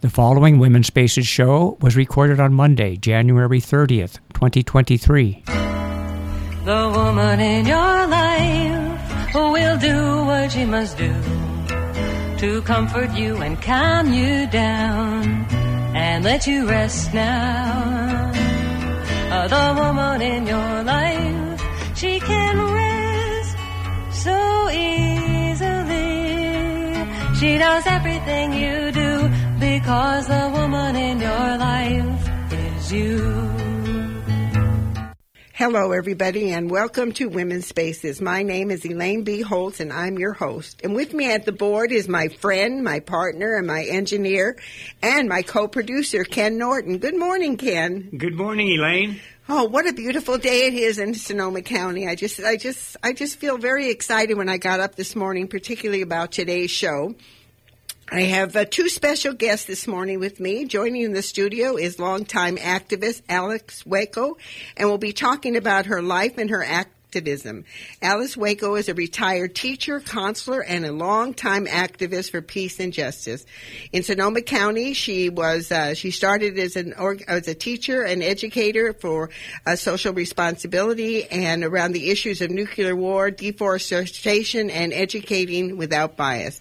The following Women's Spaces show was recorded on Monday, January 30th, 2023. The woman in your life will do what she must do to comfort you and calm you down and let you rest now. Uh, the woman in your life, she can rest so easily. She does everything you do because the woman in your life is you. Hello, everybody, and welcome to Women's Spaces. My name is Elaine B. Holtz, and I'm your host. And with me at the board is my friend, my partner, and my engineer, and my co-producer, Ken Norton. Good morning, Ken. Good morning, Elaine. Oh, what a beautiful day it is in Sonoma County. I just, I just, I just feel very excited when I got up this morning, particularly about today's show. I have uh, two special guests this morning with me. Joining in the studio is longtime activist Alice Waco, and we'll be talking about her life and her act activism. Alice Waco is a retired teacher, counselor, and a longtime activist for peace and justice. In Sonoma County, she was uh, she started as an as a teacher and educator for uh, social responsibility and around the issues of nuclear war, deforestation, and educating without bias.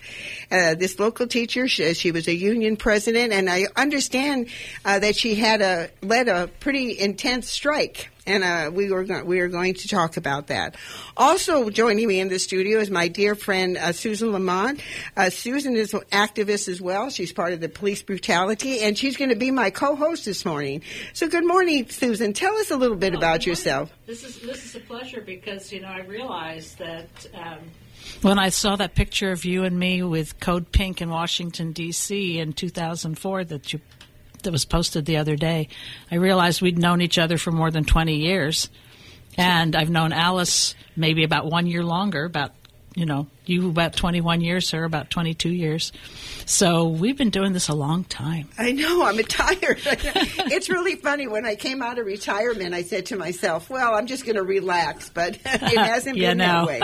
Uh, this local teacher, she, she, was a union president, and I understand uh, that she had a led a pretty intense strike and uh, we were go- we are going to talk about that. Also joining me in the studio is my dear friend uh, Susan Lamont. Uh, Susan is an activist as well. She's part of the police brutality, and she's going to be my co-host this morning. So, good morning, Susan. Tell us a little bit well, about yourself. This is this is a pleasure because you know I realized that. Um, when I saw that picture of you and me with Code Pink in Washington D.C. in 2004 that you that was posted the other day, I realized we'd known each other for more than 20 years. And I've known Alice maybe about one year longer, about, you know, you about 21 years, her about 22 years. So we've been doing this a long time. I know, I'm tired. it's really funny. When I came out of retirement, I said to myself, well, I'm just going to relax, but it hasn't been that way.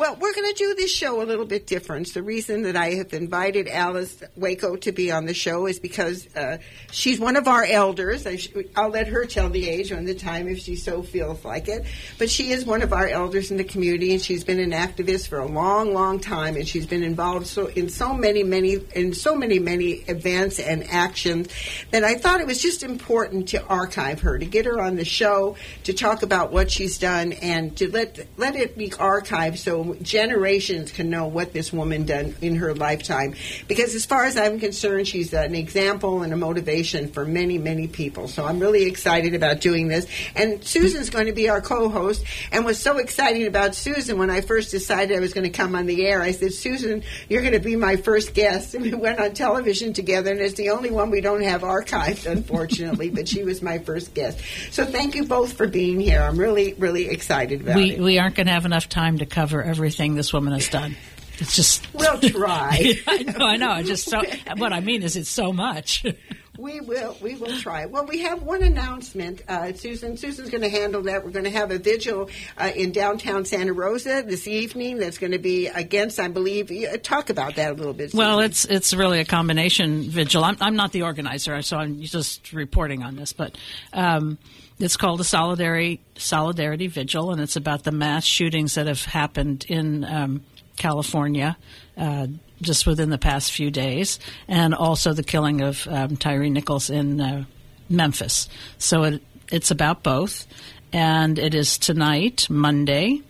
Well, we're going to do this show a little bit different. The reason that I have invited Alice Waco to be on the show is because uh, she's one of our elders. I will let her tell the age on the time if she so feels like it. But she is one of our elders in the community, and she's been an activist for a long, long time, and she's been involved so in so many, many, in so many, many events and actions that I thought it was just important to archive her, to get her on the show, to talk about what she's done, and to let let it be archived so generations can know what this woman done in her lifetime. Because as far as I'm concerned, she's an example and a motivation for many, many people. So I'm really excited about doing this. And Susan's going to be our co-host, and was so excited about Susan when I first decided I was going to come on the air. I said, Susan, you're going to be my first guest. And we went on television together, and it's the only one we don't have archived, unfortunately. but she was my first guest. So thank you both for being here. I'm really, really excited about we, it. We aren't going to have enough time to cover everything this woman has done. It's just we'll try. I know. I know. Just so. What I mean is, it's so much. We will. We will try. Well, we have one announcement, uh, Susan. Susan's going to handle that. We're going to have a vigil uh, in downtown Santa Rosa this evening. That's going to be against, I believe. Uh, talk about that a little bit. Susan. Well, it's it's really a combination vigil. I'm, I'm not the organizer, so I'm just reporting on this, but. Um, it's called a solidarity solidarity vigil, and it's about the mass shootings that have happened in um, California uh, just within the past few days, and also the killing of um, Tyre Nichols in uh, Memphis. So it, it's about both, and it is tonight, Monday,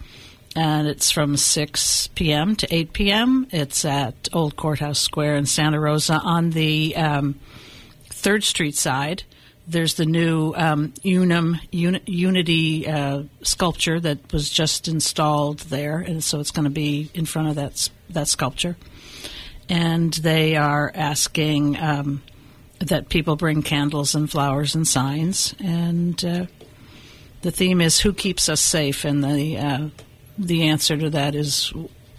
and it's from 6 p.m. to 8 p.m. It's at Old Courthouse Square in Santa Rosa on the um, Third Street side there's the new um, Unum uni- Unity uh, sculpture that was just installed there, and so it's going to be in front of that that sculpture. And they are asking um, that people bring candles and flowers and signs, and uh, the theme is "Who keeps us safe?" and the uh, the answer to that is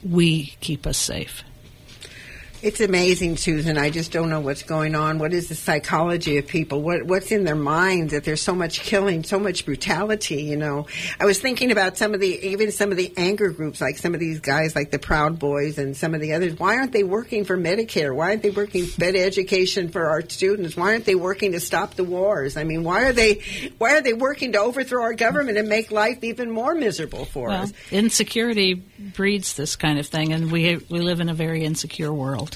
"We keep us safe." It's amazing, Susan. I just don't know what's going on. What is the psychology of people? What what's in their minds that there's so much killing, so much brutality? You know, I was thinking about some of the even some of the anger groups, like some of these guys, like the Proud Boys and some of the others. Why aren't they working for Medicare? Why aren't they working better education for our students? Why aren't they working to stop the wars? I mean, why are they why are they working to overthrow our government and make life even more miserable for Well, us? insecurity breeds this kind of thing, and we we live in a very insecure world.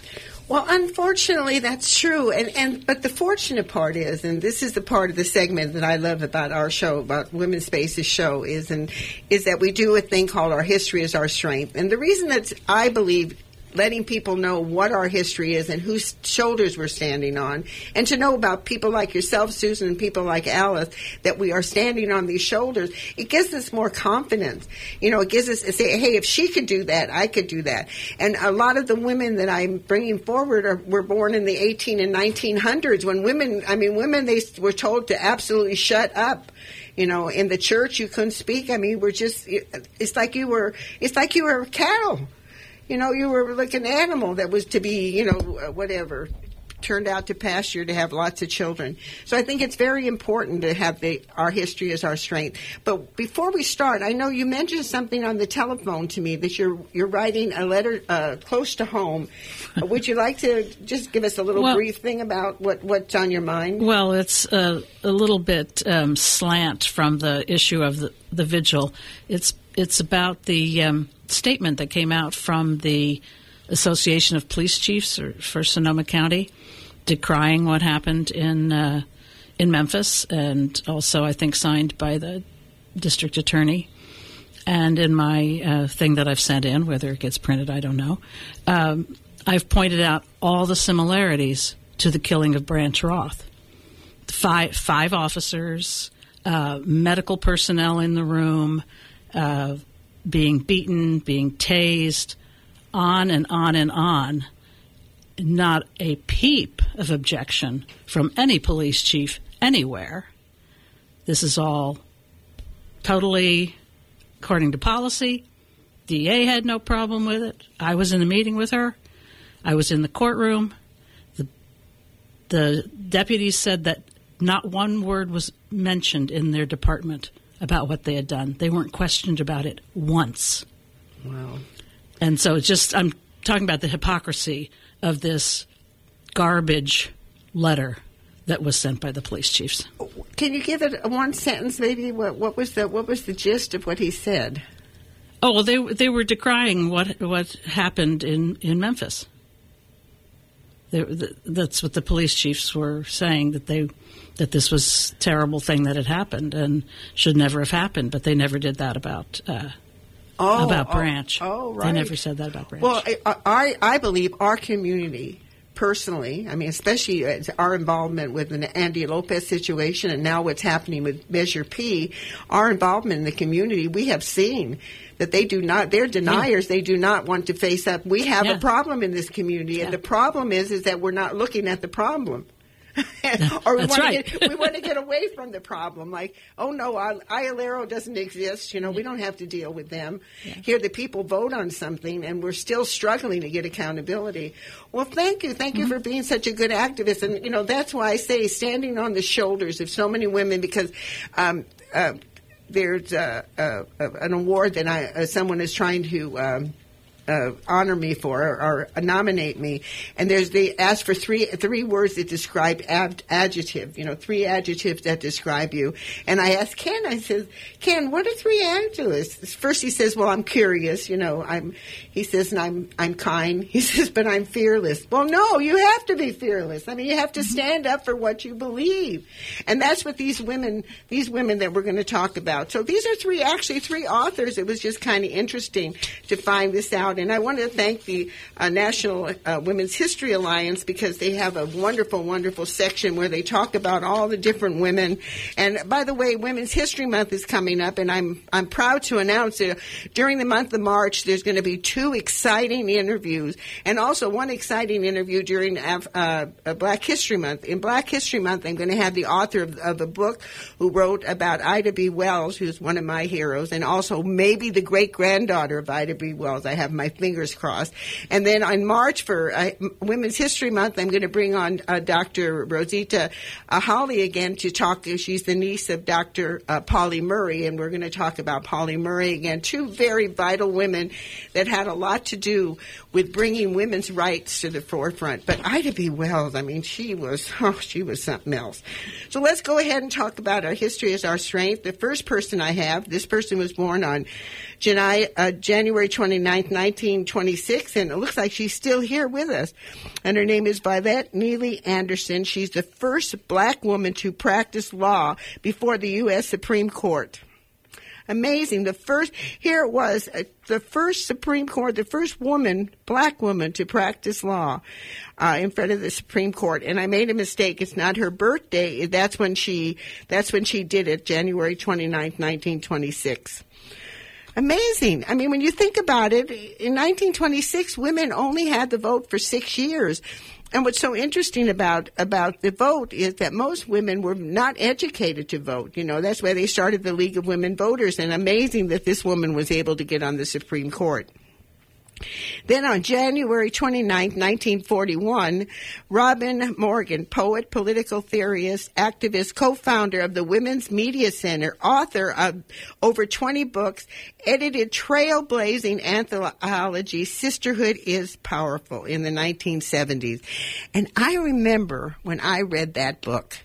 Well, unfortunately, that's true. And, and but the fortunate part is, and this is the part of the segment that I love about our show, about Women's Spaces show, is and is that we do a thing called our history is our strength. And the reason that I believe letting people know what our history is and whose shoulders we're standing on, and to know about people like yourself, Susan, and people like Alice, that we are standing on these shoulders, it gives us more confidence. You know, it gives us, say, hey, if she could do that, I could do that. And a lot of the women that I'm bringing forward are, were born in the 18 and 1900s when women, I mean, women, they were told to absolutely shut up you know in the church you couldn't speak i mean we're just it's like you were it's like you were cattle you know, you were like an animal that was to be, you know, whatever, turned out to pasture to have lots of children. So I think it's very important to have the, our history as our strength. But before we start, I know you mentioned something on the telephone to me that you're you're writing a letter uh, close to home. Would you like to just give us a little Well- brief thing about what, what's on your mind? Well, it's a, a little bit um, slant from the issue of the, the vigil. It's it's about the um, statement that came out from the Association of Police Chiefs or, for Sonoma County, decrying what happened in uh, in Memphis, and also I think signed by the district attorney. And in my uh, thing that I've sent in, whether it gets printed, I don't know. Um, I've pointed out all the similarities to the killing of Branch Wroth five five officers, uh, medical personnel in the room, uh, being beaten, being tased, on and on and on. Not a peep of objection from any police chief anywhere. This is all totally according to policy. DA had no problem with it. I was in a meeting with her. I was in the courtroom. The the deputies said that not one word was mentioned in their department about what they had done. They weren't questioned about it once. Wow. And so it's just, I'm talking about the hypocrisy of this garbage letter that was sent by the police chiefs. Can you give it one sentence, maybe? What, what was the what was the gist of what he said? Oh, well, they, they were decrying what, what happened in, in Memphis. That's what the police chiefs were saying that they that this was terrible thing that had happened and should never have happened, but they never did that about uh, Oh, about oh, Branch. Oh, right. They never said that about Branch. Well, I, I, I believe our community, personally, I mean, especially our involvement with the Andy Lopez situation and now what's happening with Measure P, our involvement in the community, we have seen that they do not, they're deniers. They do not want to face up. We have Yeah. a problem in this community, and the problem is, is that we're not looking at the problem. or we want right. to get we want to get away from the problem. Like, oh no, Iolero doesn't exist. You know, we don't have to deal with them. Here, the people vote on something, and we're still struggling to get accountability. Well, thank you, thank Mm-hmm. you for being such a good activist, and you know that's why I say standing on the shoulders of so many women because. Um, uh, there's uh, uh, uh, an award that I, uh, someone is trying to um, uh, honor me for or, or nominate me, and there's they ask for three three words that describe ab- adjective, you know, three adjectives that describe you. And I asked Ken, I said, Ken, what are three adjectives? First, he says, well, I'm curious, you know, I'm. He says, and I'm I'm kind. He says, but I'm fearless. Well, no, you have to be fearless. I mean, you have to stand up for what you believe, and that's what these women these women that we're going to talk about. So these are three actually three authors. It was just kind of interesting to find this out, and I want to thank the uh, National uh, Women's History Alliance because they have a wonderful, wonderful section where they talk about all the different women. And by the way, Women's History Month is coming up, and I'm I'm proud to announce that during the month of March there's going to be two exciting interviews, and also one exciting interview during uh, uh, Black History Month. In Black History Month, I'm going to have the author of, of a book who wrote about Ida B. Wells, who's one of my heroes, and also maybe the great granddaughter of Ida B. Wells. I have my my fingers crossed. And then on March for uh, Women's History Month, I'm going to bring on uh, Dr. Rosita uh, Holly again to talk. She's the niece of Dr. Uh, Pauli Murray, and we're going to talk about Pauli Murray again. Two very vital women that had a lot to do with bringing women's rights to the forefront. But Ida B. Wells, I mean, she was, oh, she was something else. So let's go ahead and talk about our history as our strength. The first person I have, this person was born on January, uh, January 29th, 1926, and it looks like she's still here with us. And her name is Violette Neatley Anderson. She's the first black woman to practice law before the U.S. Supreme Court amazing. The first, here it was, uh, the first Supreme Court, the first woman, black woman to practice law uh, in front of the Supreme Court. And I made a mistake. It's not her birthday. That's when she, that's when she did it, January 29th, 1926 amazing. I mean, when you think about it, in 1926, women only had the vote for six years. And what's so interesting about about the vote is that most women were not educated to vote. You know, that's why they started the League of Women Voters. And amazing that this woman was able to get on the Supreme Court. Then on January 29, 1941, Robin Morgan, poet, political theorist, activist, co-founder of the Women's Media Center, author of over 20 books, edited trailblazing anthology Sisterhood is Powerful in the 1970s. And I remember when I read that book,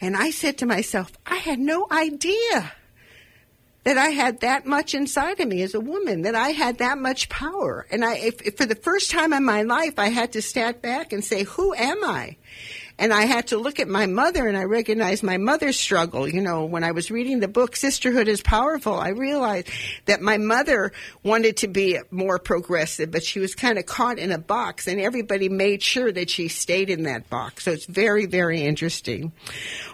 and I said to myself, I had no idea that I had that much inside of me as a woman, that I had that much power. And I, if, if for the first time in my life, I had to stand back and say, who am I? And I had to look at my mother and I recognized my mother's struggle. You know, when I was reading the book Sisterhood is Powerful, I realized that my mother wanted to be more progressive, but she was kind of caught in a box and everybody made sure that she stayed in that box. So it's very, very interesting.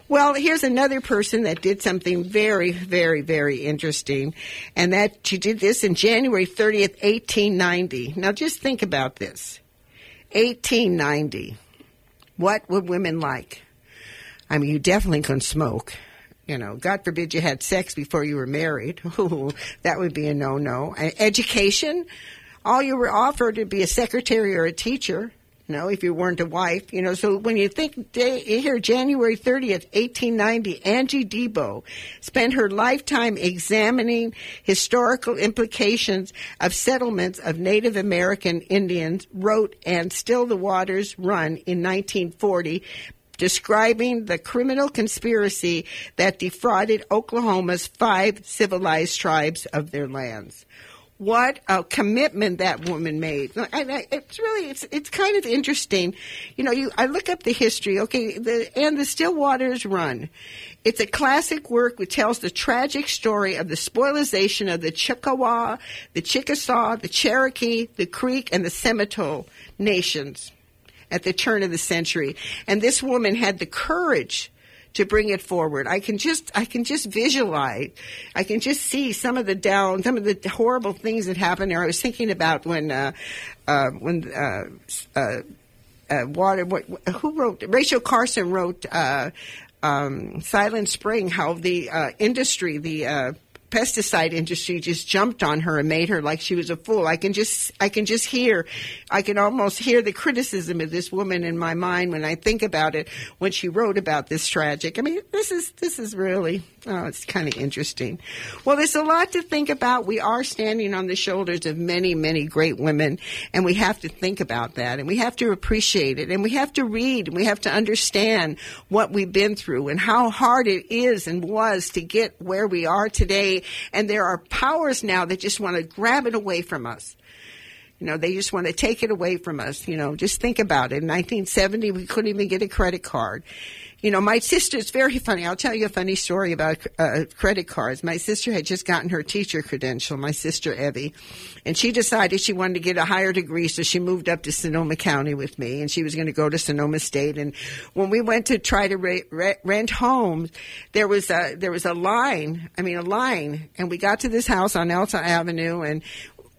Well, here's another person that did something very, very, very interesting. And that she did this in January 30th, 1890. Now just think about this. 1890. What would women like? I mean, you definitely couldn't smoke. You know, God forbid you had sex before you were married. That would be a no-no. Education, all you were offered to be a secretary or a teacher. You know, if you weren't a wife, you know. So when you think day, here, January 30th, 1890, Angie Debo spent her lifetime examining historical implications of settlements of Native American Indians, wrote And Still the Waters Run in 1940, describing the criminal conspiracy that defrauded Oklahoma's five civilized tribes of their lands what a commitment that woman made. and it's really it's it's kind of interesting. You know, you I look up the history. Okay, the and the Still Waters Run. It's a classic work which tells the tragic story of the spoilization of the Chippewa, the Chickasaw, the Cherokee, the Creek, and the Seminole nations at the turn of the century. And this woman had the courage to bring it forward. I can just I can just visualize. I can just see some of the down, some of the horrible things that happened there. I was thinking about when uh, uh, when uh, uh, uh water. What, who wrote? Rachel Carson wrote. Uh, um, Silent Spring, how the industry, the pesticide industry just jumped on her and made her like she was a fool. I can just, I can just hear, I can almost hear the criticism of this woman in my mind when I think about it when she wrote about this tragic. I mean, this is, this is really, oh, it's kind of interesting. Well, there's a lot to think about. We are standing on the shoulders of many, many great women and we have to think about that and we have to appreciate it and we have to read and we have to understand what we've been through and how hard it is and was to get where we are today and there are powers now that just want to grab it away from us. You know, they just want to take it away from us. You know, just think about it. In 1970, we couldn't even get a credit card. You know, my sister, very funny. I'll tell you a funny story about uh, credit cards. My sister had just gotten her teacher credential, my sister Evie, and she decided she wanted to get a higher degree, so she moved up to Sonoma County with me, and she was going to go to Sonoma State. And when we went to try to re- re- rent homes, there was a there was a line. I mean, a line, and we got to this house on Elta Avenue, and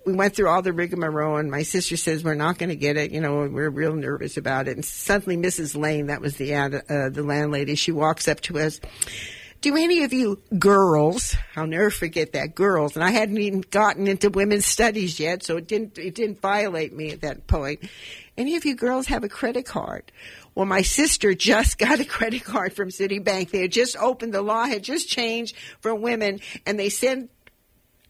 we went through all the rigmarole, and my sister says we're not going to get it. You know, we're real nervous about it. And suddenly, Mrs. Lane, that was the ad, uh, the landlady, she walks up to us. do any of you girls, I'll never forget that, girls, and I hadn't even gotten into women's studies yet, so it didn't, it didn't violate me at that point. Any of you girls have a credit card? Well, my sister just got a credit card from Citibank. They had just opened, the law had just changed for women, and they sent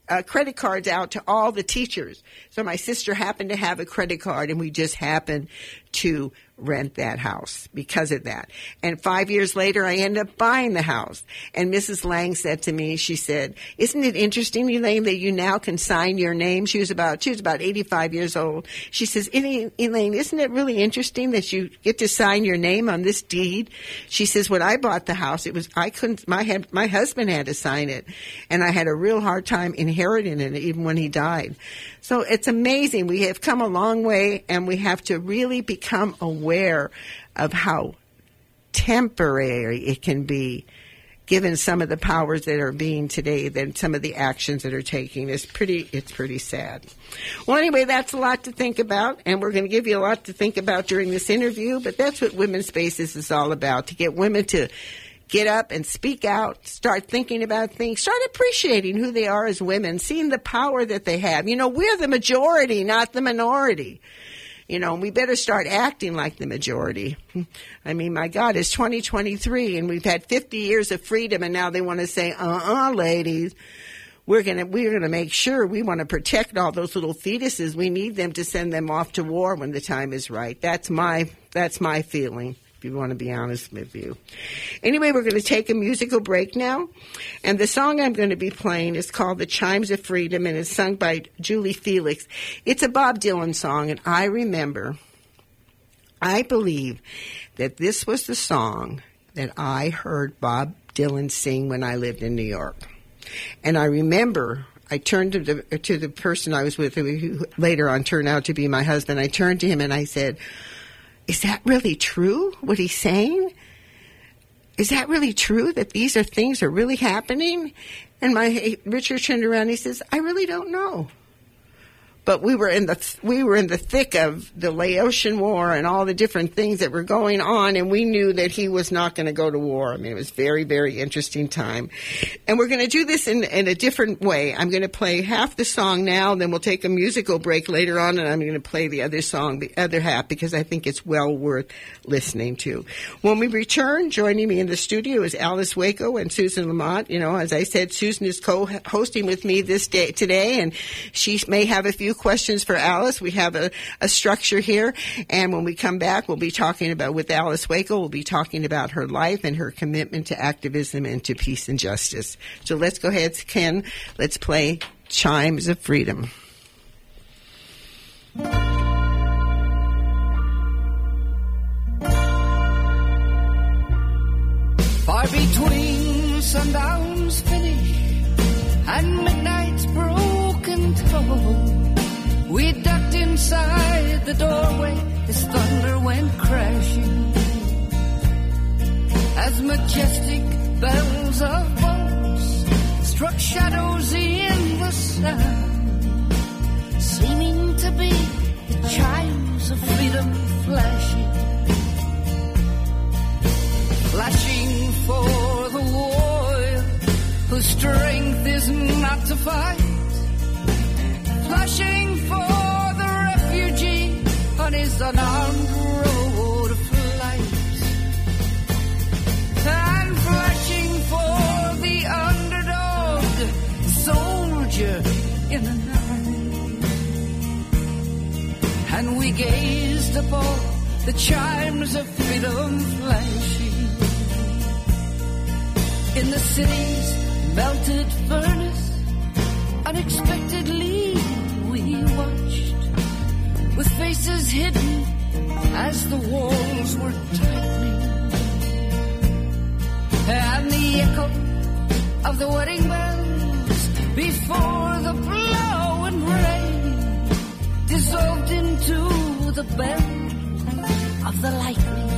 uh, credit cards out to all the teachers. So my sister happened to have a credit card, and we just happened to rent that house because of that. And five years later, I ended up buying the house. And Mrs. Lang said to me, she said, isn't it interesting, Elaine, that you now can sign your name? She was about, she was about 85 years old. She says, Elaine, isn't it really interesting that you get to sign your name on this deed? She says, when I bought the house, it was, I couldn't, my head, my husband had to sign it. And I had a real hard time inheriting it even when he died. So it's amazing. We have come a long way and we have to really become aware of how temporary it can be given some of the powers that are being today than some of the actions that are taking it's pretty it's pretty sad well anyway that's a lot to think about and we're going to give you a lot to think about during this interview but that's what women's spaces is all about to get women to get up and speak out, start thinking about things, start appreciating who they are as women, seeing the power that they have. You know, we're the majority, not the minority. You know, we better start acting like the majority. I mean, my God, it's 2023 and we've had 50 years of freedom and now they want to say, uh-uh, ladies. We're gonna we're gonna make sure we want to protect all those little fetuses. We need them to send them off to war when the time is right. That's my that's my feeling you want to be honest with you. Anyway, we're going to take a musical break now. And the song I'm going to be playing is called The Chimes of Freedom and it's sung by Julie Felix. It's a Bob Dylan song, and I remember, I believe that this was the song that I heard Bob Dylan sing when I lived in New York. And I remember I turned to the to the person I was with, who later on turned out to be my husband. I turned to him and I said, is that really true, what he's saying? Is that really true that these are things are really happening? And my Richard turned around and he says, I really don't know but we were in the we were in the thick of the Laotian War and all the different things that were going on, and we knew that he was not going to go to war. I mean, it was very very interesting time, and we're going to do this in in a different way. I'm going to play half the song now, then we'll take a musical break later on, and I'm going to play the other song, the other half, because I think it's well worth listening to. When we return, joining me in the studio is Alice Waco and Susan Lamont. You know, as I said, Susan is co-hosting with me this day today, and she may have a few questions for Alice. We have a, a structure here. And when we come back, we'll be talking about, with Alice Waco, we'll be talking about her life and her commitment to activism and to peace and justice. So let's go ahead, Ken. Let's play Chimes of Freedom. Far between sundown's finish and midnight's broken toll. We ducked inside the doorway as thunder went crashing. As majestic bells of boats struck shadows in the sun, seeming to be the chimes of freedom flashing. Flashing for the warrior whose strength is not to fight flashing on his unarmed road flashing for the underdog soldier in the night. And we gazed upon the chimes of freedom flashing in the city's melted furnace unexpectedly faces hidden as the walls were tightening. And the echo of the wedding bells before the blowing rain dissolved into the bell of the lightning.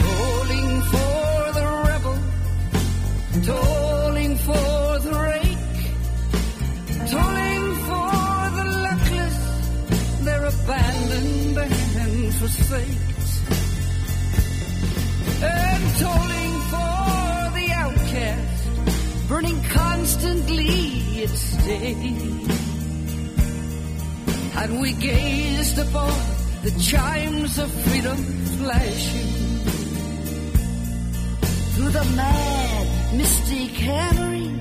Tolling for the rebel, tolling for abandoned and forsaked, and tolling for the outcast, burning constantly its day. And we gazed upon the chimes of freedom flashing through the mad, mystic hammering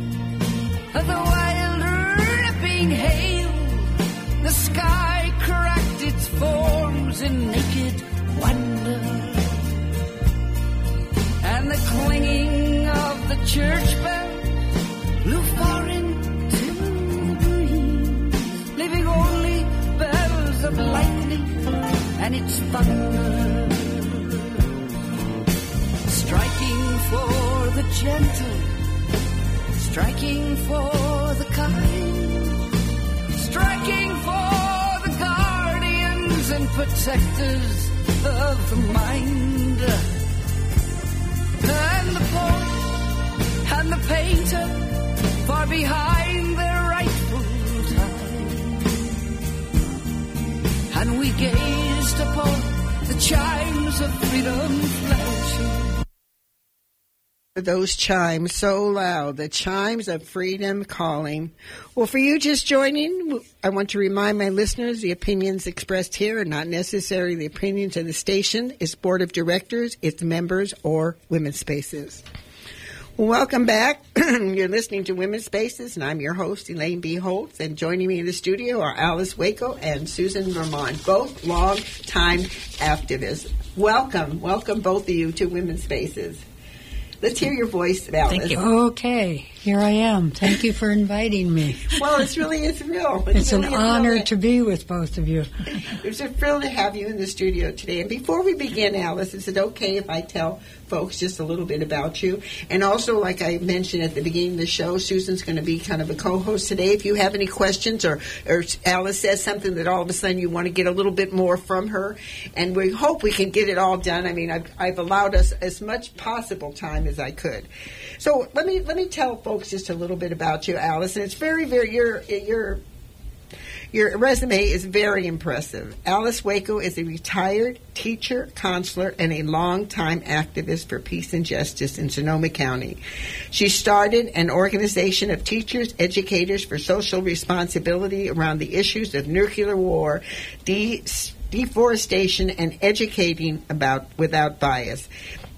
of the wild, ripping hail. The sky cracked its forms in naked wonder. And the clanging of the church bell blew far into the breeze, leaving only bells of lightning and its thunder. Striking for the gentle, striking for the kind, striking and protectors of the mind. And the poet and the painter far behind their rightful time. And we gazed upon the chimes of freedom flashing. Those chimes so loud, the chimes of freedom calling. Well, for you just joining, I want to remind my listeners the opinions expressed here are not necessarily the opinions of the station, its board of directors, its members, or women's spaces. Welcome back. You're listening to Women's Spaces, and I'm your host, Elaine B. Holtz. And joining me in the studio are Alice Waco and Susan Lamont, both long-time activists. Welcome, welcome both of you to Women's Spaces. Let's hear your voice, Alice. Thank you. Okay, here I am. Thank you for inviting me. Well, it's really it's real. It's an really a honor thrill to be with both of you. It's a thrill to have you in the studio today. And before we begin, Alice, is it okay if I tell folks just a little bit about you? And also, like I mentioned at the beginning of the show, Susan's going to be kind of a co-host today. If you have any questions or, or Alice says something that all of a sudden you want to get a little bit more from her, and we hope we can get it all done. I mean, I've, I've allowed us as much possible time as I could. So let me let me tell folks just a little bit about you, Alice. And it's very, very your your your resume is very impressive. Alice Waco is a retired teacher, counselor, and a longtime activist for peace and justice in Sonoma County. She started an organization of teachers, educators for social responsibility around the issues of nuclear war, de- deforestation, and educating about without bias.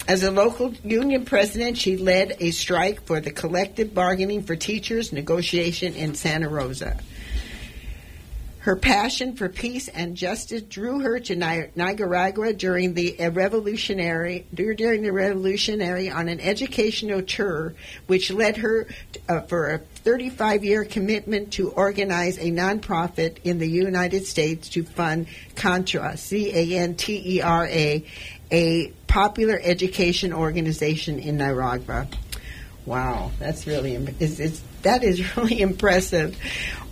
As a local union president, she led a strike for the collective bargaining for teachers negotiation in Santa Rosa. Her passion for peace and justice drew her to Nicaragua during the revolutionary during the revolutionary on an educational tour, which led her uh, for a 35 year commitment to organize a nonprofit in the United States to fund Cantera, C A N T E R A, a popular education organization in Nicaragua. Wow, that's really it's, it's, that is really impressive.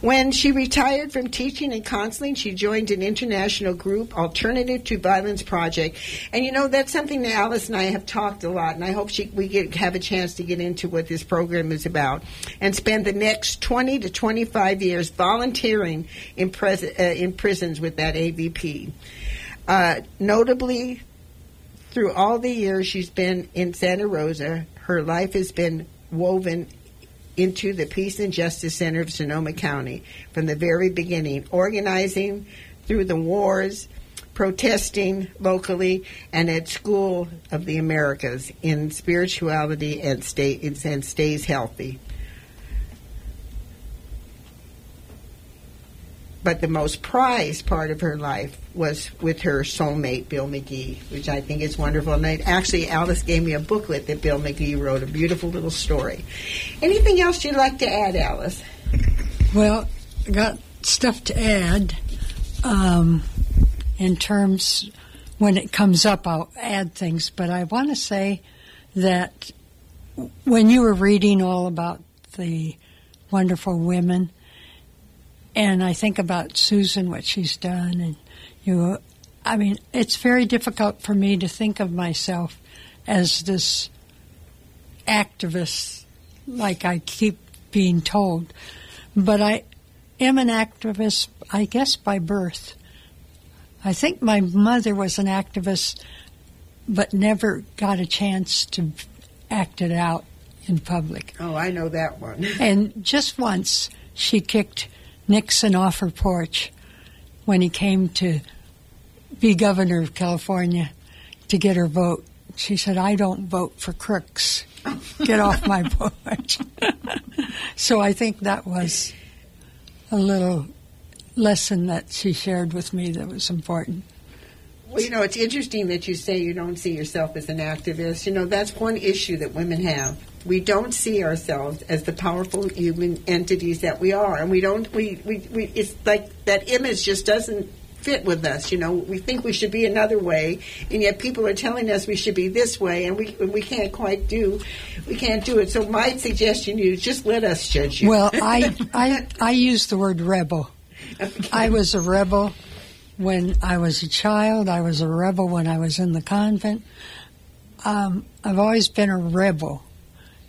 When she retired from teaching and counseling, she joined an international group, Alternative to Violence Project, and you know that's something that Alice and I have talked a lot, and I hope she, we get have a chance to get into what this program is about, and spend the next 20 to 25 years volunteering in, pres- uh, in prisons with that AVP. Uh, notably, through all the years she's been in Santa Rosa, her life has been woven into the Peace and Justice Center of Sonoma County from the very beginning, organizing through the wars, protesting locally, and at School of the Americas in spirituality and, stay, and stays healthy. But the most prized part of her life was with her soulmate, Bill McGee, which I think is wonderful. And I, actually, Alice gave me a booklet that Bill McGee wrote, a beautiful little story. Anything else you'd like to add, Alice? Well, I got stuff to add. Um, in terms, when it comes up, I'll add things. But I want to say that when you were reading all about the wonderful women, and I think about Susan, what she's done, and you, I mean, it's very difficult for me to think of myself as this activist, like I keep being told. But I am an activist, I guess, by birth. I think my mother was an activist but never got a chance to act it out in public. Oh, I know that one. And just once, she kicked Nixon off her porch when he came to be governor of California to get her vote. She said, I don't vote for crooks. Get off my porch. so I think that was a little lesson that she shared with me that was important. Well, you know, it's interesting that you say you don't see yourself as an activist. You know, that's one issue that women have. We don't see ourselves as the powerful human entities that we are, and we don't. We, we, we it's like that image just doesn't fit with us. You know, we think we should be another way, and yet people are telling us we should be this way, and we we can't quite do, we can't do it. So my suggestion to you is just let us judge you. Well, I I I use the word rebel. I was a rebel when I was a child. I was a rebel when I was in the convent. Um, I've always been a rebel,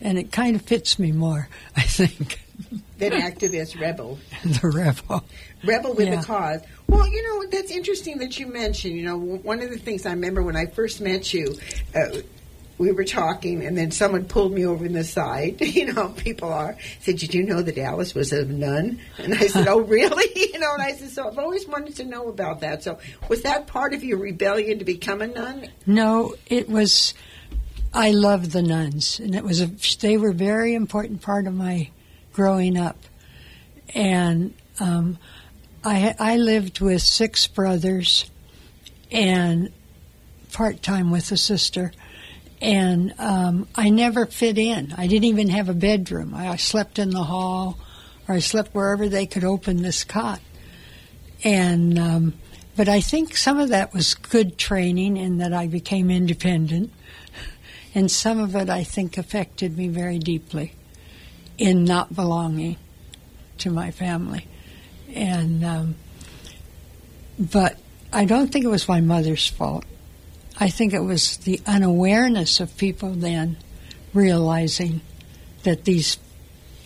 and it kind of fits me more, I think, Then activist rebel. the rebel. rebel with Yeah. a cause. Well, you know that's interesting that you mentioned. You know, one of the things I remember when I first met you, uh, we were talking, and then someone pulled me over in the side. You know, people are said, "Did you know that Alice was a nun?" And I said, "Oh, really?" You know, and I said, "So I've always wanted to know about that." So was that part of your rebellion to become a nun? No, it was. I loved the nuns, and it was a. They were a very important part of my growing up, and um, I I lived with six brothers, and part time with a sister, and um, I never fit in. I didn't even have a bedroom. I, I slept in the hall, or I slept wherever they could open this cot, and. Um, but I think some of that was good training in that I became independent. And some of it I think affected me very deeply in not belonging to my family. And, um, but I don't think it was my mother's fault. I think it was the unawareness of people then realizing that these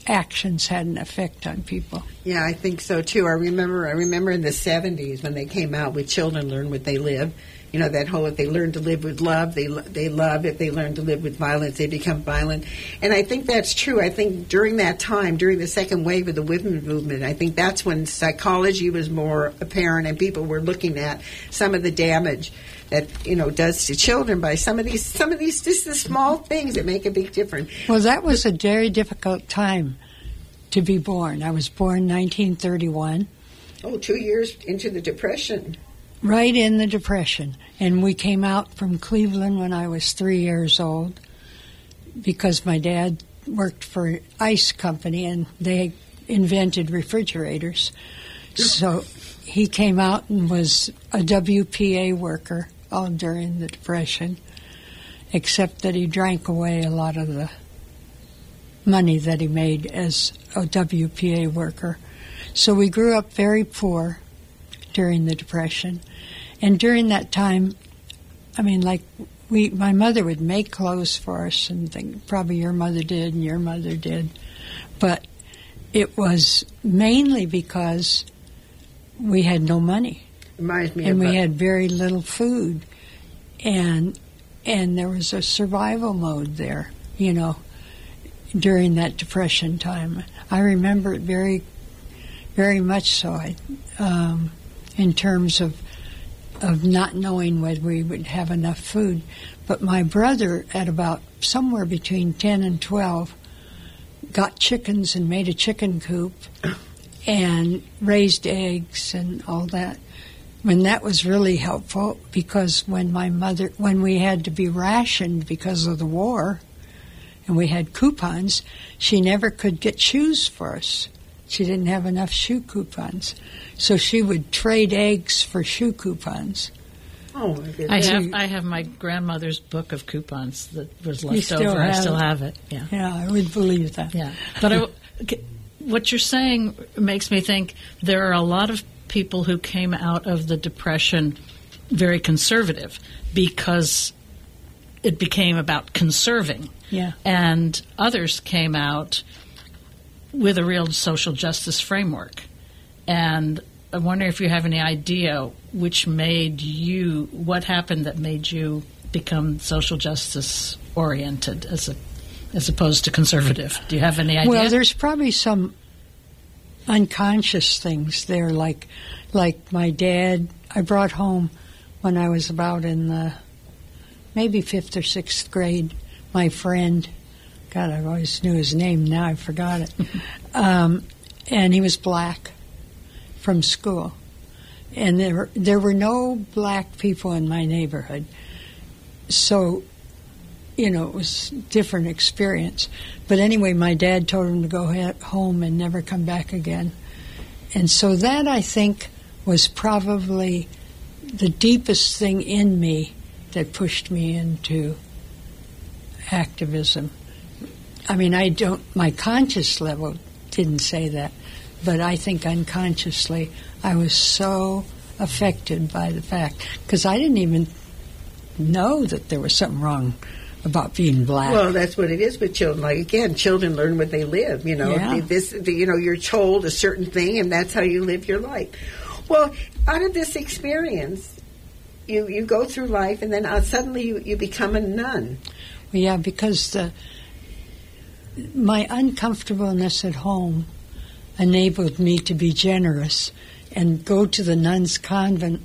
actions had an effect on people. Yeah, I think so too. I remember. I remember in the '70s when they came out with "Children Learn What They Live." You know that whole if they learn to live with love, they they love. If they learn to live with violence, they become violent. And I think that's true. I think during that time, during the second wave of the women movement, I think that's when psychology was more apparent, and people were looking at some of the damage that you know does to children by some of these some of these just the small things that make a big difference. Well, that was a very difficult time to be born. I was born 1931, Oh, two years into the depression. Right in the Depression. And we came out from Cleveland when I was three years old because my dad worked for an ice company and they invented refrigerators. So he came out and was a WPA worker all during the Depression, except that he drank away a lot of the money that he made as a WPA worker. So we grew up very poor during the Depression. And during that time, I mean, like, we, my mother would make clothes for us, and think, probably your mother did, and your mother did. But it was mainly because we had no money Reminds me and we had very little food, and and there was a survival mode there, you know, during that depression time. I remember it very, very much so. I, um, in terms of of not knowing whether we would have enough food, but my brother at about somewhere between ten and twelve got chickens and made a chicken coop and raised eggs and all that. When that was really helpful because when my mother when we had to be rationed because of the war and we had coupons she never could get shoes for us she didn't have enough shoe coupons so she would trade eggs for shoe coupons Oh, my goodness. I have I have my grandmother's book of coupons that was left over. I still it? have it. Yeah. yeah i would believe that Yeah, but I, what you're saying makes me think there are a lot of people who came out of the depression very conservative because it became about conserving, yeah and others came out with a real social justice framework. And I wonder if you have any idea which made you, what happened that made you become social justice oriented as a as opposed to conservative? Mm. Do you have any idea? Well, there's probably some unconscious things there, like like my dad. I brought home when I was about in the maybe fifth or sixth grade. My friend, God, I always knew his name. Now I forgot it. um, and he was black from school, and there were, there were no black people in my neighborhood. So, you know, it was a different experience. But anyway, my dad told him to go home and never come back again. And so that I think was probably the deepest thing in me that pushed me into activism. I mean, I don't, my conscious level didn't say that, but I think unconsciously I was so affected by the fact, because I didn't even know that there was something wrong about being black. Well, that's what it is with children. Like again, children learn what they live. You know, Yeah. this, the, you know, you're told a certain thing, and that's how you live your life. Well, out of this experience, you you go through life, and then uh, suddenly you, you become a nun. Yeah, because the my uncomfortableness at home enabled me to be generous and go to the nuns' convent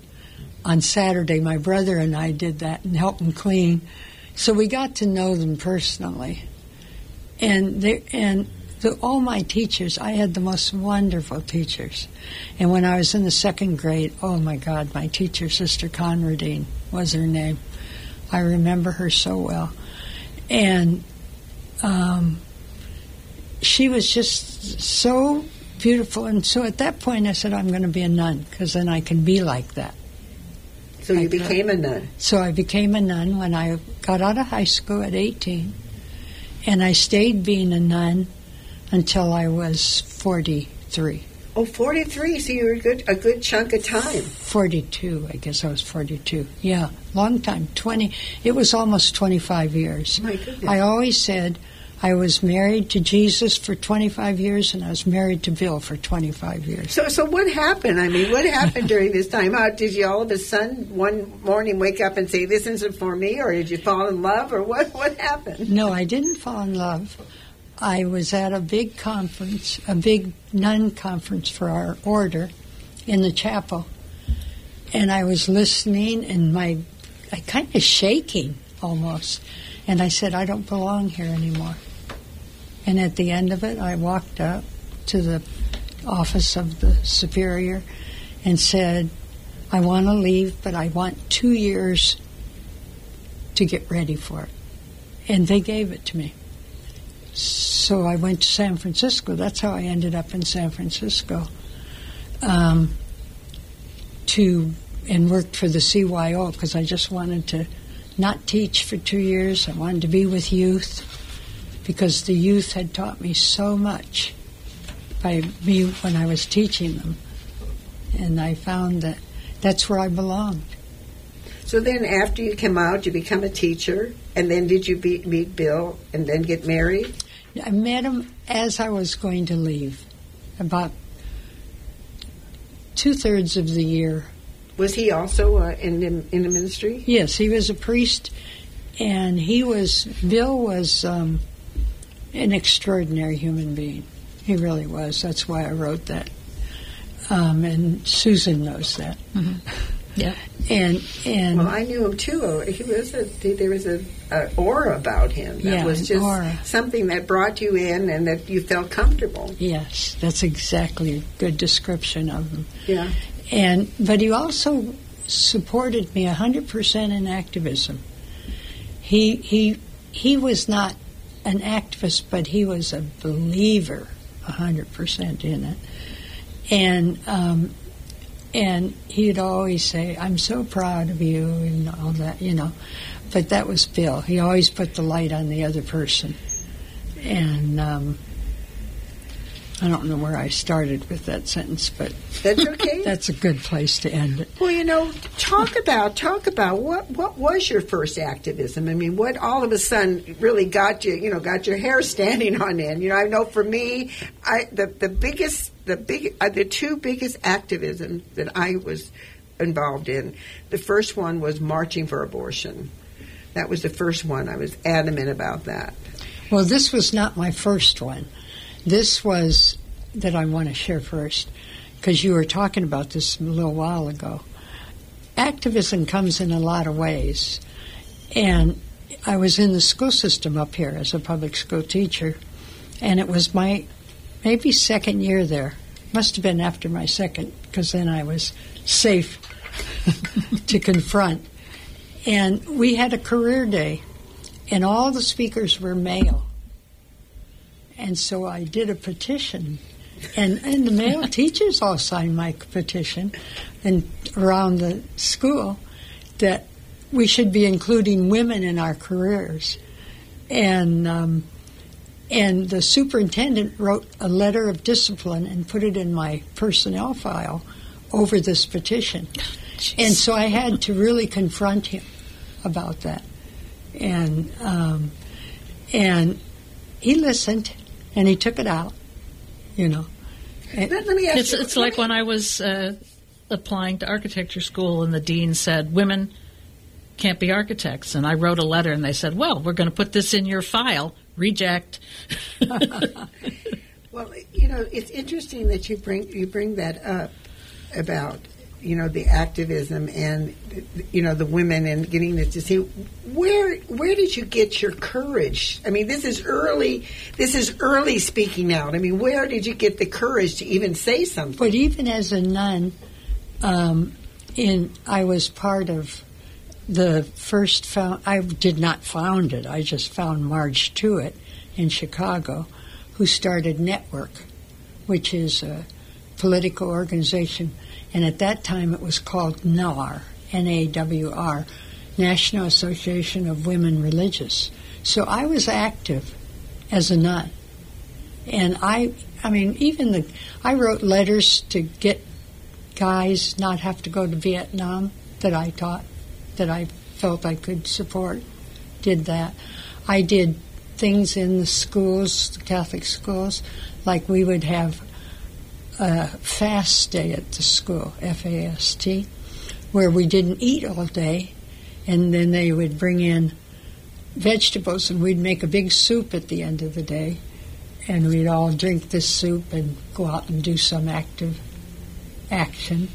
on Saturday. My brother and I did that and helped them clean, so we got to know them personally. And they and the, all my teachers, I had the most wonderful teachers. And when I was in the second grade, oh my God, my teacher, Sister Conradine, was her name. I remember her so well and um, she was just so beautiful. And so at that point, I said, I'm going to be a nun because then I can be like that. So you that. became a nun. So I became a nun when I got out of high school at 18, and I stayed being a nun until I was 43. Oh, 43. So you were a good a good chunk of time. 42, I guess I was 42. Yeah, long time. 20, it was almost 25 years. Oh my goodness. I always said I was married to Jesus for 25 years and I was married to Bill for 25 years. So, so what happened? I mean, what happened during this time? How, did you all of a sudden one morning wake up and say, "This isn't for me," or did you fall in love, or what? What happened? No, I didn't fall in love. I was at a big conference, a big nun conference for our order in the chapel. And I was listening and my, I kind of shaking almost. And I said, I don't belong here anymore. And at the end of it, I walked up to the office of the superior and said, I want to leave, but I want two years to get ready for it. And they gave it to me. So I went to San Francisco. That's how I ended up in San Francisco. Um, to and worked for the CYO because I just wanted to not teach for two years. I wanted to be with youth because the youth had taught me so much by me when I was teaching them, and I found that that's where I belonged. So then, after you came out, you become a teacher, and then did you be, meet Bill and then get married? I met him as I was going to leave, about two thirds of the year. Was he also uh, in the, in the ministry? Yes, he was a priest, and he was Bill was um, an extraordinary human being. He really was. That's why I wrote that, um, and Susan knows that. Yeah. And and Well, I knew him too. He was a, there was a, a aura about him that Yeah, was just aura. something that brought you in and that you felt comfortable. yes, that's exactly a good description of him. Yeah. And but he also supported me hundred percent in activism. He he he was not an activist, but he was a believer hundred percent in it. And um, and he'd always say, "I'm so proud of you," and all that, you know. But that was Bill. He always put the light on the other person, and um, I don't know where I started with that sentence, but That's okay. that's a good place to end it. Well, you know, talk about talk about what what was your first activism? I mean, what all of a sudden really got you, you know, got your hair standing on end. You know, I know for me, I the the biggest the big uh, the two biggest activism that I was involved in. The first one was marching for abortion. That was the first one. I was adamant about that. Well, this was not my first one. This was that I want to share first because you were talking about this a little while ago. Activism comes in a lot of ways. And I was in the school system up here as a public school teacher, and it was my maybe second year there. Must have been after my second because then I was safe to confront. And we had a career day, and all the speakers were male. And so I did a petition, and, and the male teachers all signed my petition, and around the school that we should be including women in our careers. And um, and the superintendent wrote a letter of discipline and put it in my personnel file over this petition. And so I had to really confront him about that. And um, and he listened and he took it out, you know. Let, let me ask It's you. it's like when I was uh, applying to architecture school, and the dean said women can't be architects, and I wrote a letter, and they said, "Well, we're going to put this in your file. Reject." Well, you know, it's interesting that you bring you bring that up about you know the activism and you know the women and getting this to see where where did you get your courage? I mean, this is early. This is early speaking out. I mean, where did you get the courage to even say something? But even as a nun, um, in I was part of the first found. I did not found it. I just found Marge Tuite in Chicago, who started Network, which is a political organization, and at that time it was called NAWR, N-A-W-R, National Association of Women Religious. So I was active as a nun, and I, I mean, even the, I wrote letters to get guys not have to go to Vietnam that I taught, that I felt I could support, did that. I did things in the schools, the Catholic schools, like we would have a fast day at the school, F A S T, where we didn't eat all day, and then they would bring in vegetables, and we'd make a big soup at the end of the day, and we'd all drink this soup and go out and do some active action.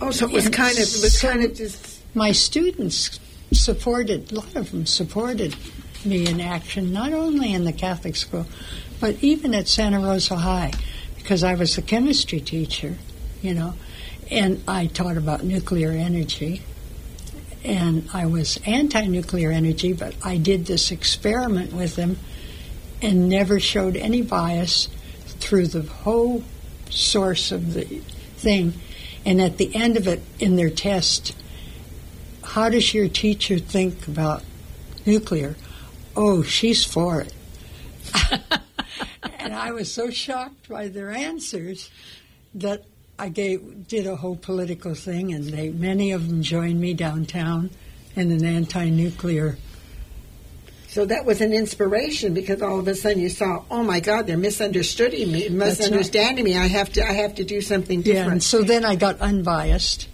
Oh, so it was And kind of it was kind of just My students supported, a lot of them supported me in action, not only in the Catholic school, but even at Santa Rosa High, because I was a chemistry teacher, you know, and I taught about nuclear energy. And I was anti nuclear energy, but I did this experiment with them and never showed any bias through the whole source of the thing. And at the end of it, in their test, how does your teacher think about nuclear? Oh, she's for it. and I was so shocked by their answers that I gave did a whole political thing, and they many of them joined me downtown in an anti-nuclear. so that was an inspiration because all of a sudden you saw, oh my God, they're misunderstanding me, That's right. misunderstanding me. I have to I have to do something different. Yeah, different. and so then I got unbiased.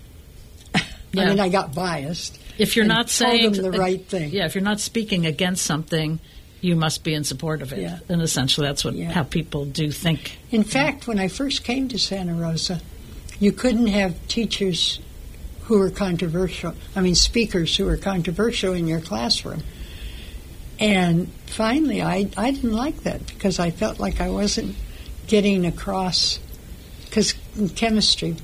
Yeah. I mean, I got biased. If you're and not told saying them the right thing. yeah, if you're not speaking against something, you must be in support of it. Yeah. And essentially, that's what Yeah. how people do think. In fact, when I first came to Santa Rosa, you couldn't have teachers who were controversial, I mean, speakers who were controversial in your classroom. And finally, I, I didn't like that because I felt like I wasn't getting across. Because chemistry,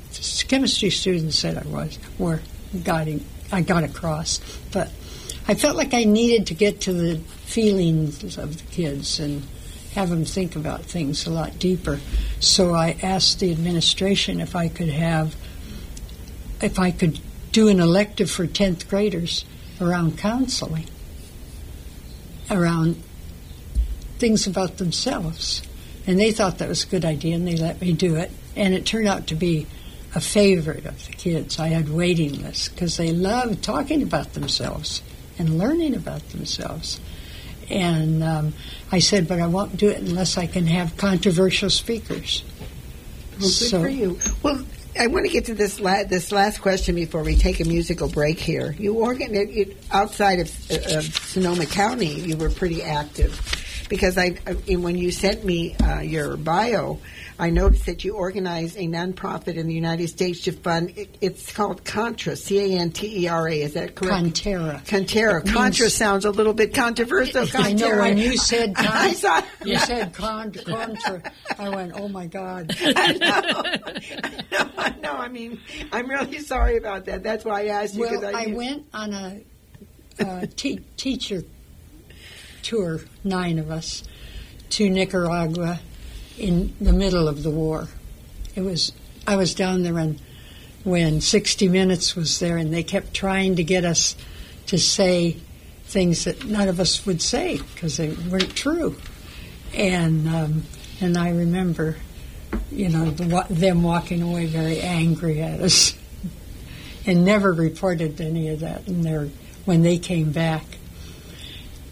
chemistry students said I was, were getting, I got across. But I felt like I needed to get to the feelings of the kids and have them think about things a lot deeper. So I asked the administration if I could have, if I could do an elective for 10th graders around counseling, around things about themselves. And they thought that was a good idea and they let me do it. And it turned out to be a favorite of the kids. I had waiting lists because they love talking about themselves and learning about themselves. And um, I said, but I won't do it unless I can have controversial speakers. Well, good So- for you. Well, I want to get to this la- this last question before we take a musical break here. You organ outside of, uh, of Sonoma County, you were pretty active because I when you sent me uh, your bio, I noticed that you organized a nonprofit in the United States to fund. It, it's called Contra, C A N T E R A. Is that correct? Cantera. Cantera. It means- Contra sounds a little bit controversial. I know when you said con- I saw. you said con- contra, I went, oh my God. I know. I know. I. I mean, I'm really sorry about that. That's why I asked you. Well, I knew- went on a, uh te- teacher tour, nine of us, to Nicaragua in the middle of the war. It was I was down there when when 60 Minutes was there, and they kept trying to get us to say things that none of us would say because they weren't true. And um, and I remember, you know, the, them walking away very angry at us and never reported any of that in their when they came back.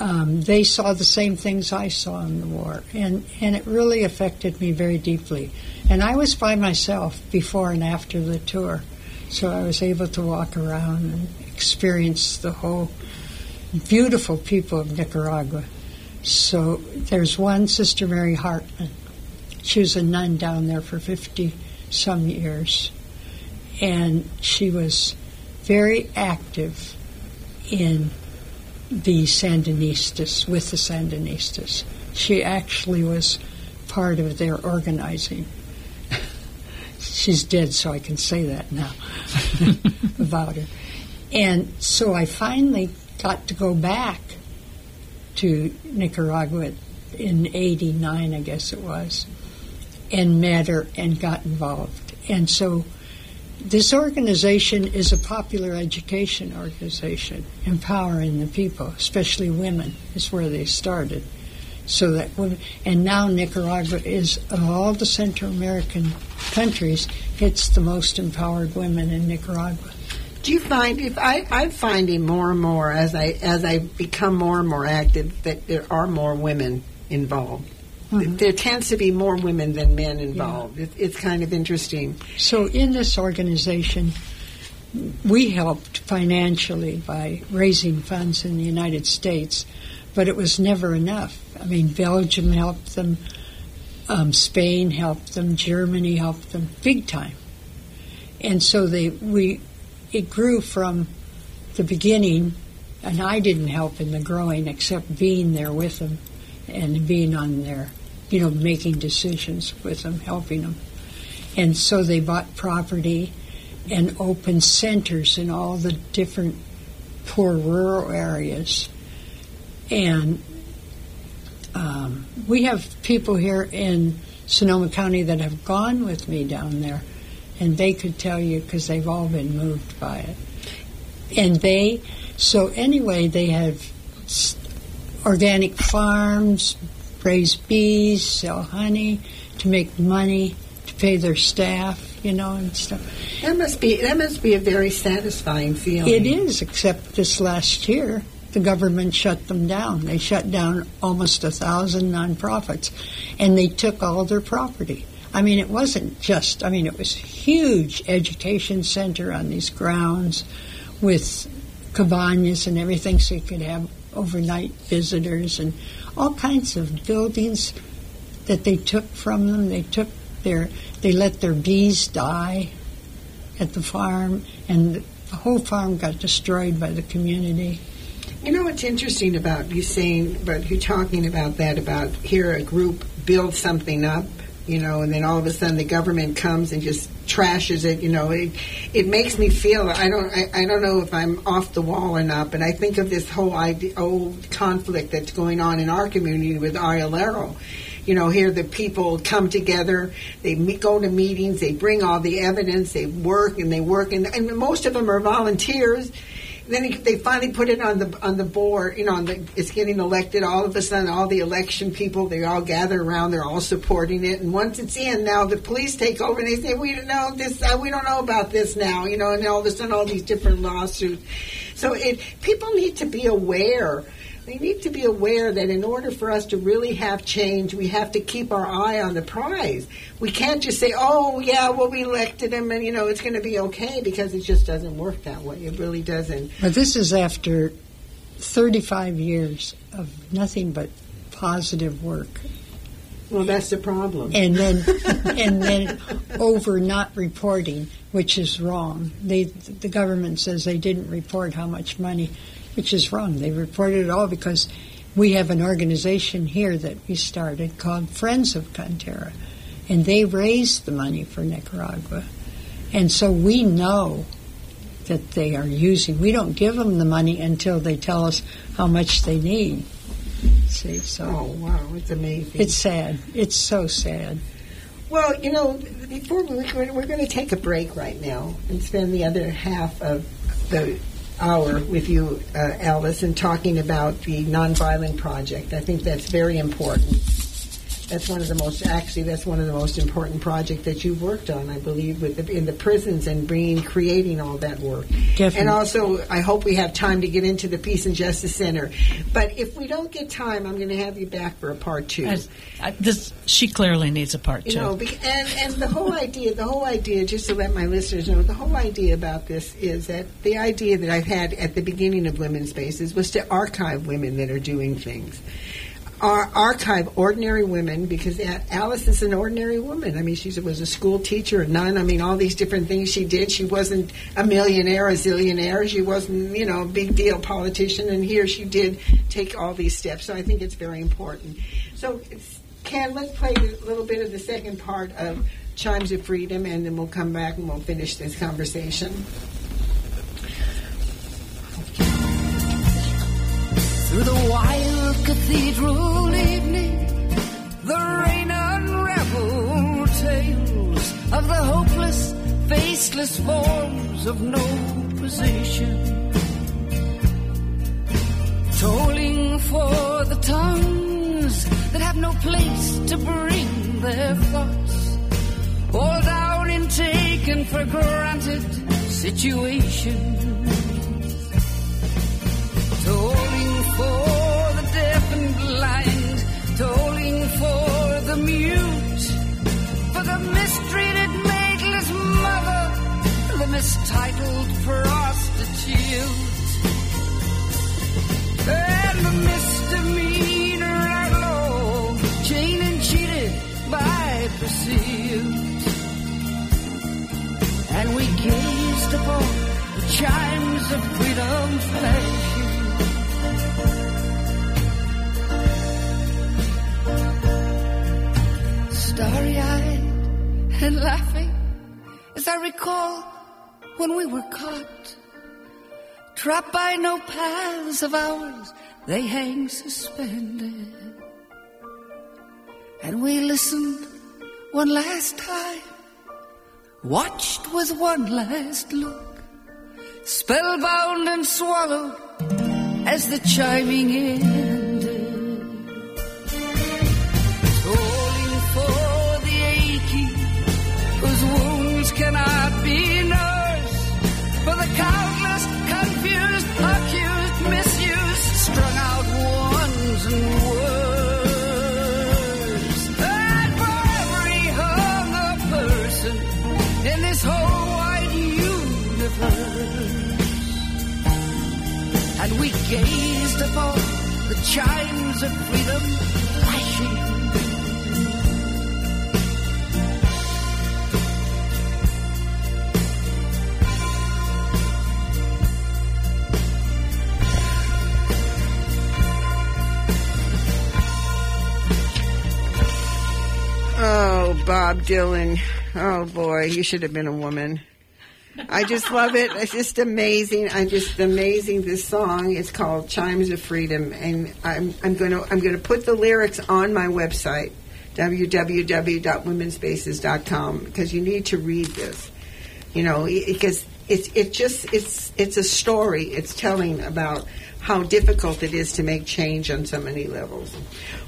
Um, they saw the same things I saw in the war, and and it really affected me very deeply. And I was by myself before and after the tour, so I was able to walk around and experience the whole beautiful people of Nicaragua. So there's one Sister Mary Hartman. She was a nun down there for 50 some years and she was very active in the Sandinistas, with the Sandinistas. She actually was part of their organizing. She's dead, so I can say that now about her. And so I finally got to go back to Nicaragua in 89, I guess it was, and met her and got involved. And so this organization is a popular education organization, empowering the people, especially women, is where they started. So that women, and now Nicaragua is, of all the Central American countries, it's the most empowered women in Nicaragua. Do you find if I I'm finding more and more as I as I become more and more active that there are more women involved. There tends to be more women than men involved. It, it's kind of interesting. So, in this organization, we helped financially by raising funds in the United States, but it was never enough. I mean, Belgium helped them, um, Spain helped them, Germany helped them big time, and so they we it grew from the beginning, and I didn't help in the growing except being there with them and being on their, you know, making decisions with them, helping them. And so they bought property and opened centers in all the different poor rural areas. And um, we have people here in Sonoma County that have gone with me down there, and they could tell you because they've all been moved by it. And they, so anyway, they have organic farms, raise bees, sell honey to make money to pay their staff, you know, and stuff. That must be that must be a very satisfying feeling. It is, except this last year, the government shut them down. They shut down almost a thousand nonprofits, and they took all their property. I mean, it wasn't just. I mean, it was a huge education center on these grounds, with cabanas and everything, so you could have overnight visitors and all kinds of buildings that they took from them. They took their. They let their bees die at the farm, and the whole farm got destroyed by the community. You know what's interesting about you saying, but you're talking about that about here a group builds something up, you know, and then all of a sudden the government comes and just trashes it. You know, it it makes me feel I don't I, I don't know if I'm off the wall or not, but I think of this whole idea, old conflict that's going on in our community with IOLERO. You know, here the people come together, they meet, go to meetings, they bring all the evidence, they work and they work, and, and most of them are volunteers then they finally put it on the on the board. You know, on the, it's getting elected. All of a sudden, all the election people they all gather around. They're all supporting it. And once it's in, now the police take over. and They say, "We don't know this. Uh, we don't know about this now." You know, and all of a sudden, all these different lawsuits. So it people need to be aware. We need to be aware that in order for us to really have change, we have to keep our eye on the prize. We can't just say, "Oh, yeah, well, we elected him, and you know it's going to be okay," because it just doesn't work that way. It really doesn't. But this is after 35 years of nothing but positive work. Well, that's the problem. and then and then over not reporting, which is wrong. They the government says they didn't report how much money, which is wrong. They reported it all because we have an organization here that we started called Friends of Cantera, and they raised the money for Nicaragua, and so we know that they are using. We don't give them the money until they tell us how much they need. See, so. Oh wow, it's amazing. It's sad. It's so sad. Well, you know, before we, we're, we're going to take a break right now and spend the other half of the hour with you, uh, Alice, and talking about the Nonviolent Project. I think that's very important. That's one of the most, actually, that's one of the most important projects that you've worked on, I believe, with the, in the prisons and bringing, creating all that work. Definitely. And also, I hope we have time to get into the Peace and Justice Center. But if we don't get time, I'm going to have you back for a part two. As- I- uh, this, she clearly needs a part You two. know, and and the whole idea, the whole idea, just to let my listeners know, the whole idea about this is that the idea that I've had at the beginning of Women's Spaces was to archive women that are doing things. Ar- archive ordinary women because Alice is an ordinary woman. I mean, she was a school teacher, a nun. I mean, all these different things she did. She wasn't a millionaire, a zillionaire. She wasn't, you know, a big deal politician. And here she did take all these steps. So I think it's very important. So, Ken, let's play a little bit of the second part of Chimes of Freedom, and then we'll come back and we'll finish this conversation. Cathedral evening, the rain unraveled tales of the hopeless, faceless forms of no position. Tolling for the tongues that have no place to bring their thoughts, all down in taken for granted situations the mute, for the mistreated, maidless mother, the mistitled prostitute, and the misdemeanor outlaw, chained and cheated by pursuit. And we gazed upon the chimes of freedom flashing. Starry eyed and laughing as I recall when we were caught. Trapped by no paths of ours, they hang suspended. And we listened one last time, watched with one last look, spellbound and swallowed as the chiming ended. Countless confused, accused, misused, strung out ones and worse. And for every hung person in this whole wide universe. And we gazed upon the chimes of freedom Bob Dylan. Oh boy, you should have been a woman. I just love it. It's just amazing. I'm just amazing. This song is called "Chimes of Freedom," and I'm I'm going to I'm going to put the lyrics on my website www.womenspaces.com because you need to read this. You know, because it's it just it's it's a story. It's telling about how difficult it is to make change on so many levels.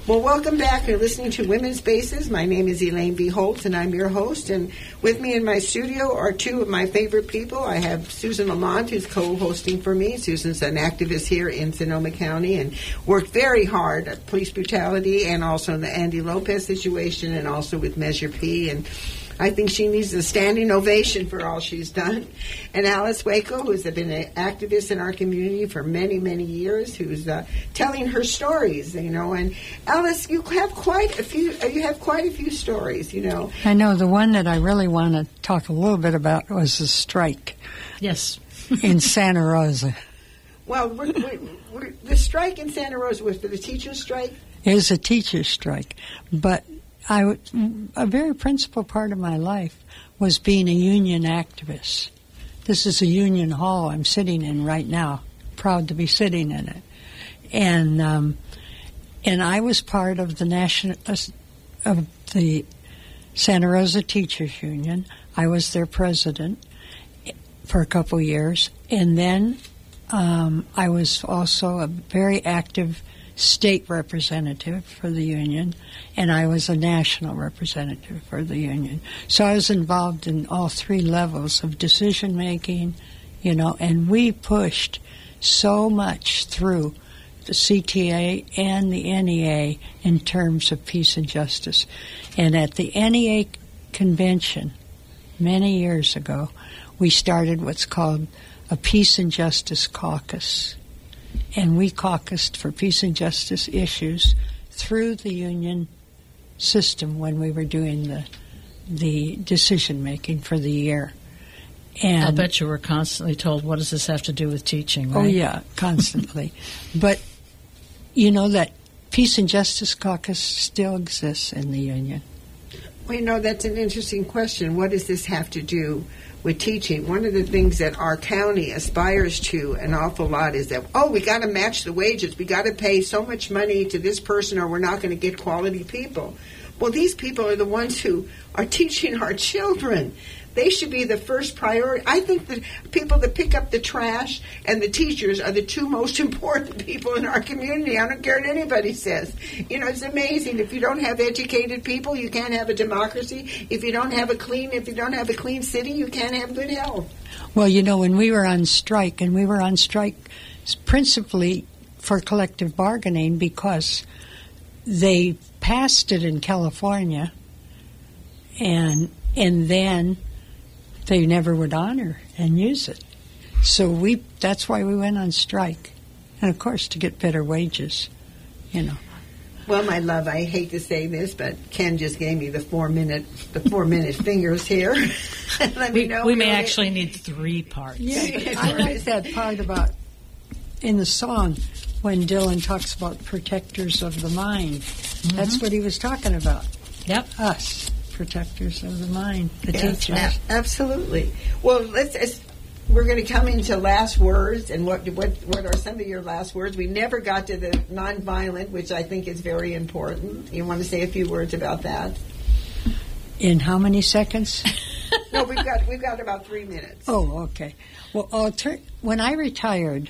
Well, welcome back. You're listening to Women's Spaces. My name is Elaine B. Holtz, and I'm your host. And with me in my studio are two of my favorite people. I have Susan Lamont, who's co-hosting for me. Susan's an activist here in Sonoma County and worked very hard at police brutality and also in the Andy Lopez situation and also with Measure P. And I think she needs a standing ovation for all she's done. And Alice Waco, who's been an activist in our community for many, many years, who's uh, telling her stories, you know. And Alice, you have quite a few. uh, You have quite a few stories, you know. I know the one that I really want to talk a little bit about was the strike Yes. in Santa Rosa. Well, we're, we're, we're, the strike in Santa Rosa was for the teachers' strike. It was a teacher's strike, but I w- a very principal part of my life was being a union activist. This is a union hall I'm sitting in right now. Proud to be sitting in it, and um, and I was part of the national uh, of the Santa Rosa Teachers Union. I was their president for a couple years, and then um, I was also a very active state representative for the union, and I was a national representative for the union. So I was involved in all three levels of decision making, you know, and we pushed so much through the CTA and the NEA in terms of peace and justice. And at the NEA convention many years ago, we started what's called a Peace and Justice Caucus. And we caucused for peace and justice issues through the union system when we were doing the the decision making for the year. And I'll bet you were constantly told, what does this have to do with teaching, Oh yeah, constantly. but you know that Peace and Justice Caucus still exists in the union. Well, you know, that's an interesting question. What does this have to do with teaching? One of the things that our county aspires to an awful lot is that, oh, we got to match the wages. We got to pay so much money to this person or we're not going to get quality people. Well, these people are the ones who are teaching our children. They should be the first priority. I think the people that pick up the trash and the teachers are the two most important people in our community. I don't care what anybody says. You know, it's amazing. If you don't have educated people, you can't have a democracy. If you don't have a clean, if you don't have a clean city, you can't have good health. Well, you know, when we were on strike, and we were on strike principally for collective bargaining because they passed it in California, and and then they never would honor and use it. So we that's why we went on strike, and of course to get better wages, you know. Well, my love, I hate to say this, but Ken just gave me the four minute the four minute fingers here. Let me We, know. we may really- actually need three parts. Yeah, I like that part about in the song when Dylan talks about protectors of the mind. That's mm-hmm. what he was talking about. Yep. Us, protectors of the mind, the Yes, teachers. a- absolutely. Well, let's. we're going to come into last words, and what what what are some of your last words? We never got to the nonviolent, which I think is very important. You want to say a few words about that? In how many seconds? No, we've got we've got about three minutes. Oh, okay. Well, alter- when I retired,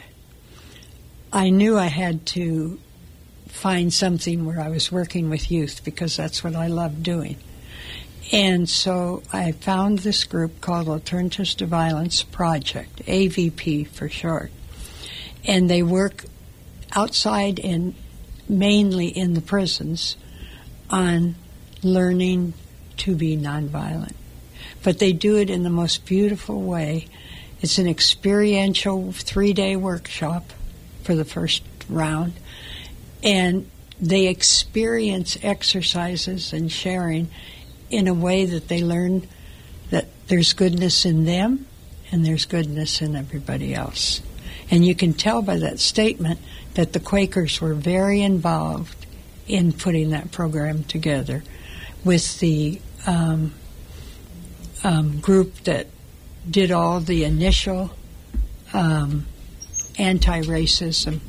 I knew I had to find something where I was working with youth because that's what I love doing. And so I found this group called Alternatives to Violence Project, AVP for short. And they work outside and mainly in the prisons on learning to be nonviolent. But they do it in the most beautiful way. It's an experiential three day workshop for the first round. And they experience exercises and sharing in a way that they learn that there's goodness in them and there's goodness in everybody else. And you can tell by that statement that the Quakers were very involved in putting that program together with the um, um, group that did all the initial um, anti racism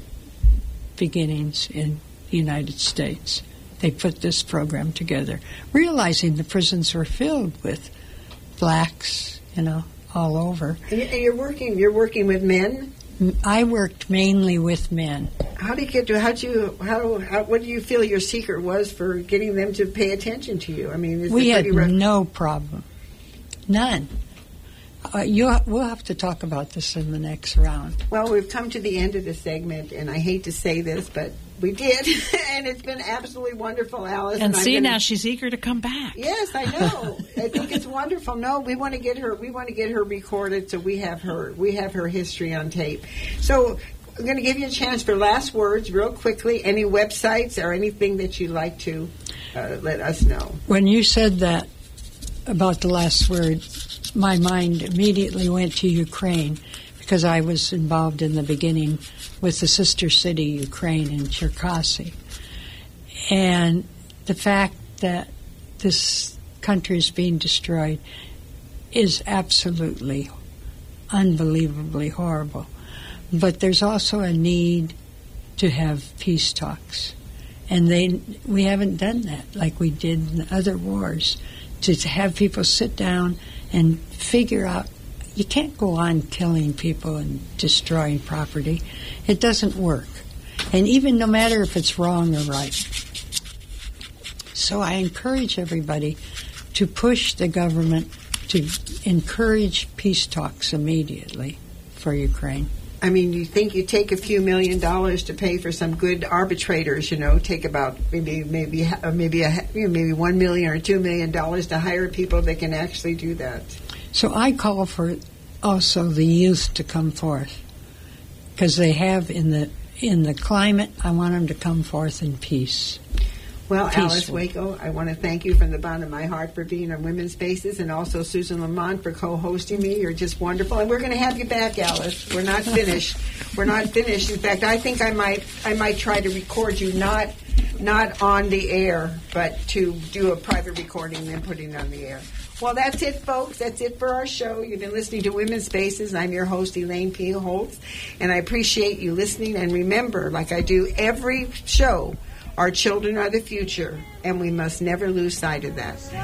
beginnings in the United States. They put this program together, realizing the prisons were filled with blacks, you know, all over. And you- and you're working you're working with men. I worked mainly with men. How did you get to? How would you? How, how? What do you feel your secret was for getting them to pay attention to you? I mean, we had rough? no problem, none. Uh, you, we'll have to talk about this in the next round. Well, we've come to the end of the segment, and I hate to say this, but we did, and it's been absolutely wonderful, Alice. And I'm see, gonna- now she's eager to come back. Yes, I know. I think it's wonderful. No, we want to get her. We want to get her recorded, so we have her. We have her history on tape. So I'm going to give you a chance for last words, real quickly. Any websites or anything that you'd like to uh, let us know. When you said that about the last word, my mind immediately went to Ukraine because I was involved in the beginning with the sister city Ukraine in Cherkasy. And the fact that this country is being destroyed is absolutely unbelievably horrible. But there's also a need to have peace talks. And they we haven't done that like we did in other wars to, to have people sit down and figure out you can't go on killing people and destroying property. It doesn't work. And even no matter if it's wrong or right. So I encourage everybody to push the government to encourage peace talks immediately for Ukraine. I mean, you think you take a few million dollars to pay for some good arbitrators, you know, take about maybe maybe maybe a, maybe one million or two million dollars to hire people that can actually do that. So I call for also the youth to come forth because they have in the in the climate. I want them to come forth in peace. Well, Alice Waco, I want to thank you from the bottom of my heart for being on Women's Spaces, and also Susan Lamont for co-hosting me. You're just wonderful, and we're going to have you back, Alice. We're not finished. we're not finished. In fact, I think I might I might try to record you not not on the air, but to do a private recording and then putting it on the air. Well, that's it, folks. That's it for our show. You've been listening to Women's Spaces. I'm your host, Elaine P. Holtz, and I appreciate you listening. And remember, like I do every show, our children are the future, and we must never lose sight of that. She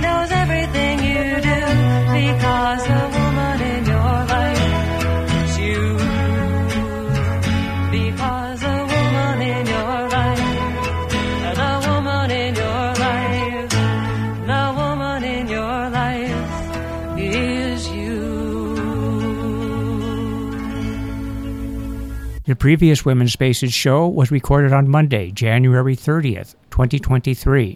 knows everything you do because woman in your life. The previous Women's Spaces show was recorded on Monday, January 30th, 2023.